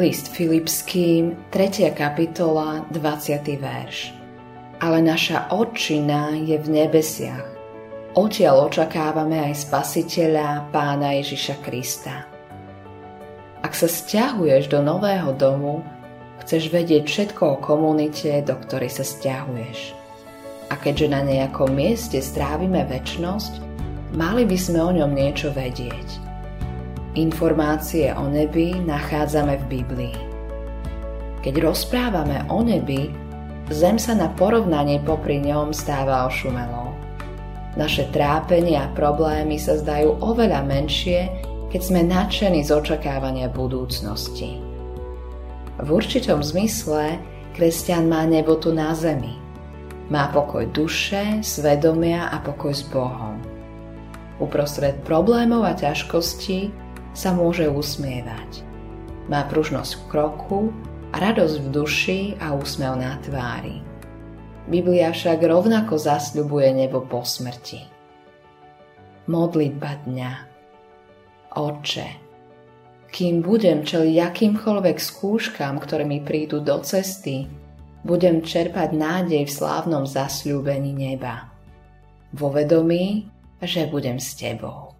List Filipským, 3. kapitola, 20. verš. Ale naša očina je v nebesiach. Odtiaľ očakávame aj Spasiteľa, Pána Ježiša Krista. Ak sa stiahuješ do nového domu, chceš vedieť všetko o komunite, do ktorej sa stiahuješ. A keďže na nejakom mieste strávime väčnosť, mali by sme o ňom niečo vedieť. Informácie o nebi nachádzame v Biblii. Keď rozprávame o nebi, zem sa na porovnanie popri ňom stáva ošumelou. Naše trápenie a problémy sa zdajú oveľa menšie, keď sme nadšení z očakávania budúcnosti. V určitom zmysle kresťan má nebo tu na zemi. Má pokoj duše, svedomia a pokoj s Bohom. Uprostred problémov a ťažkostí sa môže usmievať. Má pružnosť v kroku, radosť v duši a úsmev na tvári. Biblia však rovnako zasľubuje nebo po smrti. Modlitba dňa Oče, kým budem čeliť akýmkoľvek skúškam, ktoré mi prídu do cesty, budem čerpať nádej v slávnom zasľúbení neba. Vo vedomí, že budem s Tebou.